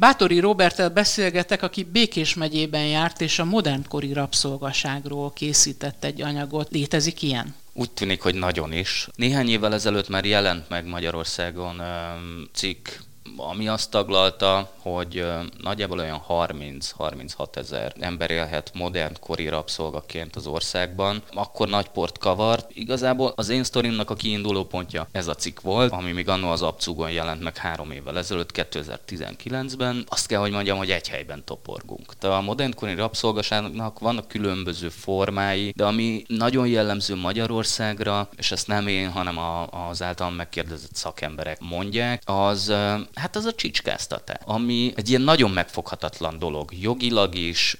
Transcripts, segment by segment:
Bátori Robertel beszélgetek, aki Békés megyében járt, és a modernkori rabszolgaságról készített egy anyagot. Létezik ilyen? Úgy tűnik, hogy nagyon is. Néhány évvel ezelőtt már jelent meg Magyarországon cikk ami azt taglalta, hogy nagyjából olyan 30-36 ezer ember élhet modern kori rabszolgaként az országban, akkor nagy port kavart. Igazából az én sztorimnak a kiinduló pontja ez a cikk volt, ami még annó az Abcugon jelent meg három évvel ezelőtt, 2019-ben. Azt kell, hogy mondjam, hogy egy helyben toporgunk. De a modern kori rabszolgaságnak vannak különböző formái, de ami nagyon jellemző Magyarországra, és ezt nem én, hanem az általam megkérdezett szakemberek mondják, az hát az a csicskáztatás, ami egy ilyen nagyon megfoghatatlan dolog, jogilag is,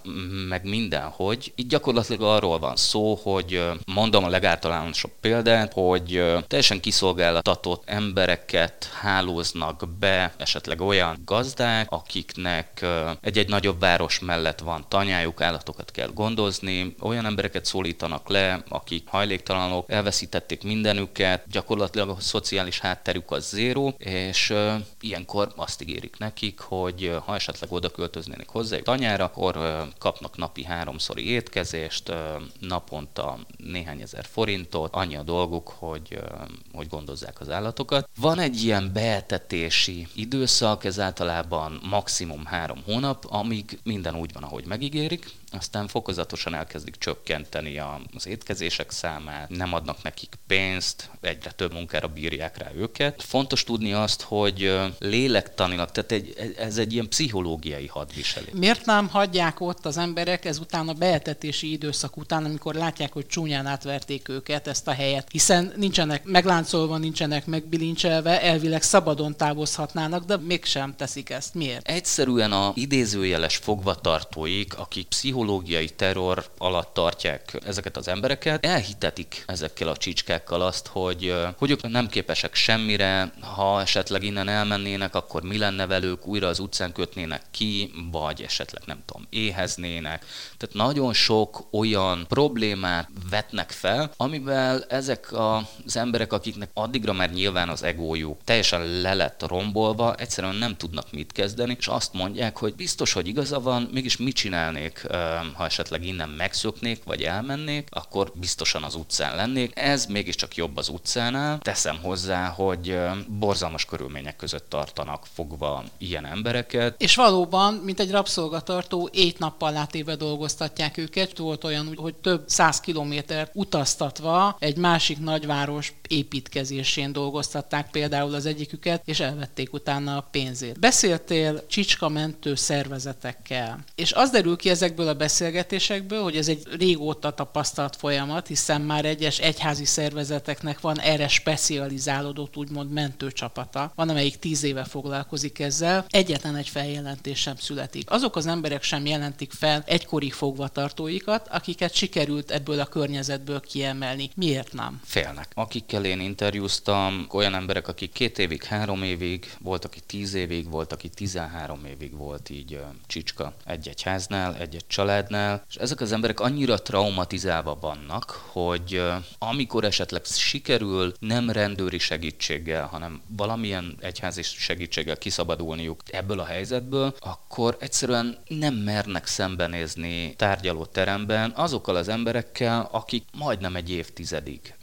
meg mindenhogy. Itt gyakorlatilag arról van szó, hogy mondom a legáltalánosabb példát, hogy teljesen kiszolgáltatott embereket hálóznak be esetleg olyan gazdák, akiknek egy-egy nagyobb város mellett van tanyájuk, állatokat kell gondozni, olyan embereket szólítanak le, akik hajléktalanok, elveszítették mindenüket, gyakorlatilag a szociális hátterük az zéró, és ilyen akkor azt ígérik nekik, hogy ha esetleg oda költöznének hozzá tanyára, akkor kapnak napi háromszori étkezést, naponta néhány ezer forintot, annyi a dolguk, hogy, hogy gondozzák az állatokat. Van egy ilyen beetetési időszak, ez általában maximum három hónap, amíg minden úgy van, ahogy megígérik, aztán fokozatosan elkezdik csökkenteni az étkezések számát, nem adnak nekik pénzt, egyre több munkára bírják rá őket. Fontos tudni azt, hogy lélektanilag, tehát egy, ez egy ilyen pszichológiai hadviselés. Miért nem hagyják ott az emberek ezután a beetetési időszak után, amikor látják, hogy csúnyán átverték őket, ezt a helyet, hiszen nincsenek megláncolva, nincsenek megbilincselve, elvileg szabadon távozhatnának, de mégsem teszik ezt. Miért? Egyszerűen a idézőjeles fogvatartóik, akik pszichológiai terror alatt tartják ezeket az embereket, elhitetik ezekkel a csicskákkal azt, hogy, hogy ők nem képesek semmire, ha esetleg innen elmennének, akkor mi lenne velük, újra az utcán kötnének ki, vagy esetleg nem tudom, éheznének. Tehát nagyon sok olyan problémát vetnek fel, amivel ezek az emberek, akiknek addigra már nyilván az egójuk teljesen le lett rombolva, egyszerűen nem tudnak mit kezdeni, és azt mondják, hogy biztos, hogy igaza van, mégis mit csinálnék ha esetleg innen megszöknék, vagy elmennék, akkor biztosan az utcán lennék. Ez mégiscsak jobb az utcánál. Teszem hozzá, hogy borzalmas körülmények között tartanak fogva ilyen embereket. És valóban, mint egy rabszolgatartó, ét nappal látéve dolgoztatják őket. Volt olyan, hogy több száz kilométert utaztatva egy másik nagyváros építkezésén dolgoztatták például az egyiküket, és elvették utána a pénzét. Beszéltél csicskamentő szervezetekkel, és az derül ki ezekből a beszélgetésekből, hogy ez egy régóta tapasztalt folyamat, hiszen már egyes egyházi szervezeteknek van erre specializálódott úgymond mentőcsapata. Van, amelyik tíz éve foglalkozik ezzel. Egyetlen egy feljelentés sem születik. Azok az emberek sem jelentik fel egykori fogvatartóikat, akiket sikerült ebből a környezetből kiemelni. Miért nem? Félnek. Akikkel én interjúztam, olyan emberek, akik két évig, három évig, volt, aki tíz évig, volt, aki tizenhárom évig volt így csicska egy-egy háznál, egy-egy családnál, és ezek az emberek annyira traumatizálva vannak, hogy amikor esetleg sikerül nem rendőri segítséggel, hanem valamilyen egyházi segítséggel kiszabadulniuk ebből a helyzetből, akkor egyszerűen nem mernek szembenézni tárgyaló teremben azokkal az emberekkel, akik majdnem egy évtizedig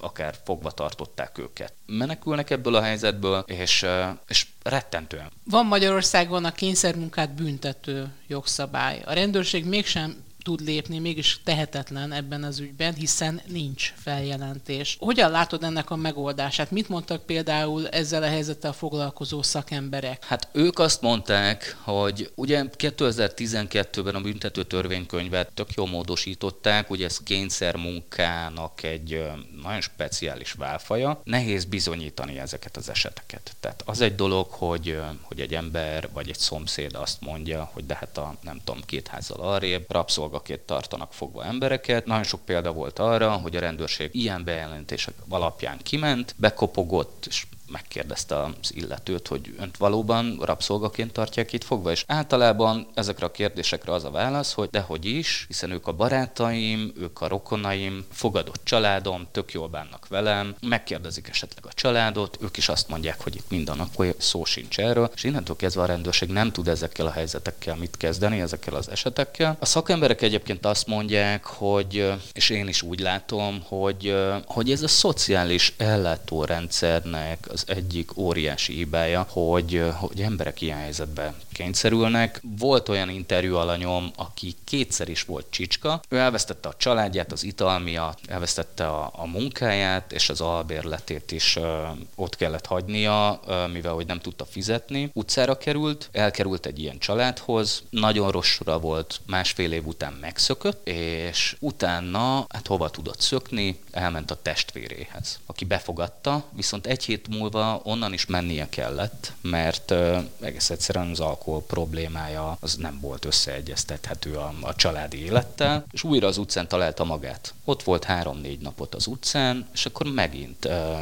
akár fogva tartották őket. Menekülnek ebből a helyzetből, és, és rettentően. Van Magyarországon a kényszermunkát büntető jogszabály. A rendőrség mégsem tud lépni, mégis tehetetlen ebben az ügyben, hiszen nincs feljelentés. Hogyan látod ennek a megoldását? Mit mondtak például ezzel a helyzettel foglalkozó szakemberek? Hát ők azt mondták, hogy ugye 2012-ben a büntető törvénykönyvet tök jól módosították, ugye ez kényszer munkának egy nagyon speciális válfaja. Nehéz bizonyítani ezeket az eseteket. Tehát az egy dolog, hogy, hogy egy ember vagy egy szomszéd azt mondja, hogy de hát a nem tudom, két házzal arrébb, rabszolga rabszolgaként tartanak fogva embereket. Nagyon sok példa volt arra, hogy a rendőrség ilyen bejelentések alapján kiment, bekopogott, és megkérdezte az illetőt, hogy önt valóban rabszolgaként tartják itt fogva, és általában ezekre a kérdésekre az a válasz, hogy dehogy is, hiszen ők a barátaim, ők a rokonaim, fogadott családom, tök jól bánnak velem, megkérdezik esetleg a családot, ők is azt mondják, hogy itt minden akkor szó sincs erről, és innentől kezdve a rendőrség nem tud ezekkel a helyzetekkel mit kezdeni, ezekkel az esetekkel. A szakemberek egyébként azt mondják, hogy, és én is úgy látom, hogy, hogy ez a szociális ellátórendszernek az egyik óriási hibája, hogy, hogy emberek ilyen helyzetbe kényszerülnek. Volt olyan interjú alanyom, aki kétszer is volt csicska. Ő elvesztette a családját az ital miatt, elvesztette a, a munkáját, és az albérletét is ö, ott kellett hagynia, ö, mivel hogy nem tudta fizetni. Utcára került, elkerült egy ilyen családhoz, nagyon rossz sora volt, másfél év után megszökött, és utána, hát hova tudott szökni, elment a testvéréhez, aki befogadta, viszont egy hét múlva onnan is mennie kellett, mert ö, egész egyszerűen az alkohol problémája az nem volt összeegyeztethető a, a családi élettel, és újra az utcán találta magát. Ott volt három-négy napot az utcán, és akkor megint ö,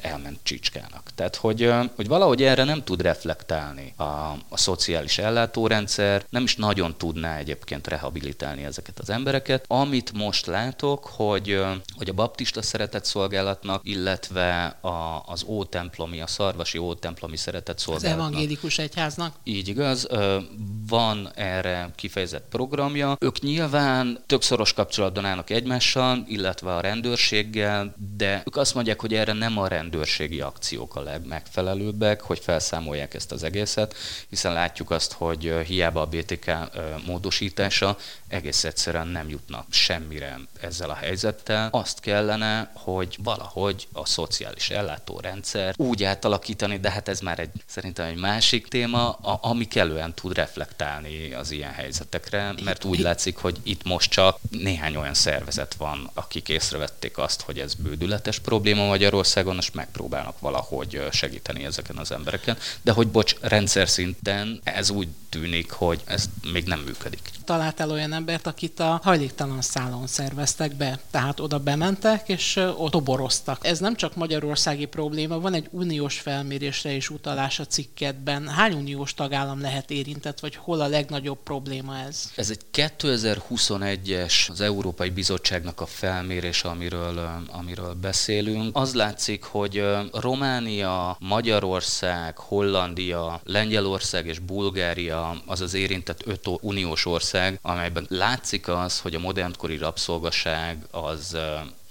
elment csicskának. Tehát, hogy, hogy valahogy erre nem tud reflektálni a, a szociális ellátórendszer, nem is nagyon tudná egyébként rehabilitálni ezeket az embereket. Amit most látok, hogy, hogy a baptista szeretett szolgálatnak, illetve a, az ótemplomi, a szarvasi ótemplomi szeretett szolgálatnak. Az evangélikus egyháznak. Így igaz, van erre kifejezett programja. Ők nyilván többszoros kapcsolatban állnak egymással, illetve a rendőrséggel, de ők azt mondják, hogy erre nem a rendőr rendőrségi akciók a legmegfelelőbbek, hogy felszámolják ezt az egészet, hiszen látjuk azt, hogy hiába a BTK módosítása egész egyszerűen nem jutnak semmire ezzel a helyzettel. Azt kellene, hogy valahogy a szociális ellátórendszer úgy átalakítani, de hát ez már egy szerintem egy másik téma, a, ami kellően tud reflektálni az ilyen helyzetekre, mert úgy látszik, hogy itt most csak néhány olyan szervezet van, akik észrevették azt, hogy ez bődületes probléma Magyarországon, és megpróbálnak valahogy segíteni ezeken az embereken. De hogy bocs, rendszer szinten ez úgy tűnik, hogy ez még nem működik. Találtál olyan embert, akit a hajléktalan szálon szerveztek be, tehát oda bementek, és ott toboroztak. Ez nem csak magyarországi probléma, van egy uniós felmérésre is utalás a cikketben. Hány uniós tagállam lehet érintett, vagy hol a legnagyobb probléma ez? Ez egy 2021-es az Európai Bizottságnak a felmérése, amiről, amiről beszélünk. Az látszik, hogy Románia, Magyarország, Hollandia, Lengyelország és Bulgária az az érintett öt uniós ország, amelyben látszik az, hogy a modernkori rabszolgaság az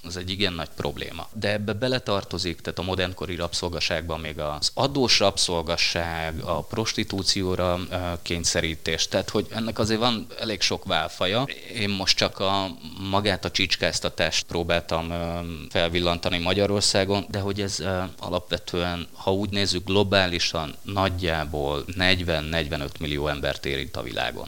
az egy igen nagy probléma. De ebbe beletartozik, tehát a modernkori rabszolgaságban még az adós rabszolgasság, a prostitúcióra kényszerítés, tehát hogy ennek azért van elég sok válfaja. Én most csak a magát a csicskáztatást próbáltam felvillantani Magyarországon, de hogy ez alapvetően, ha úgy nézzük globálisan, nagyjából 40-45 millió embert érint a világon.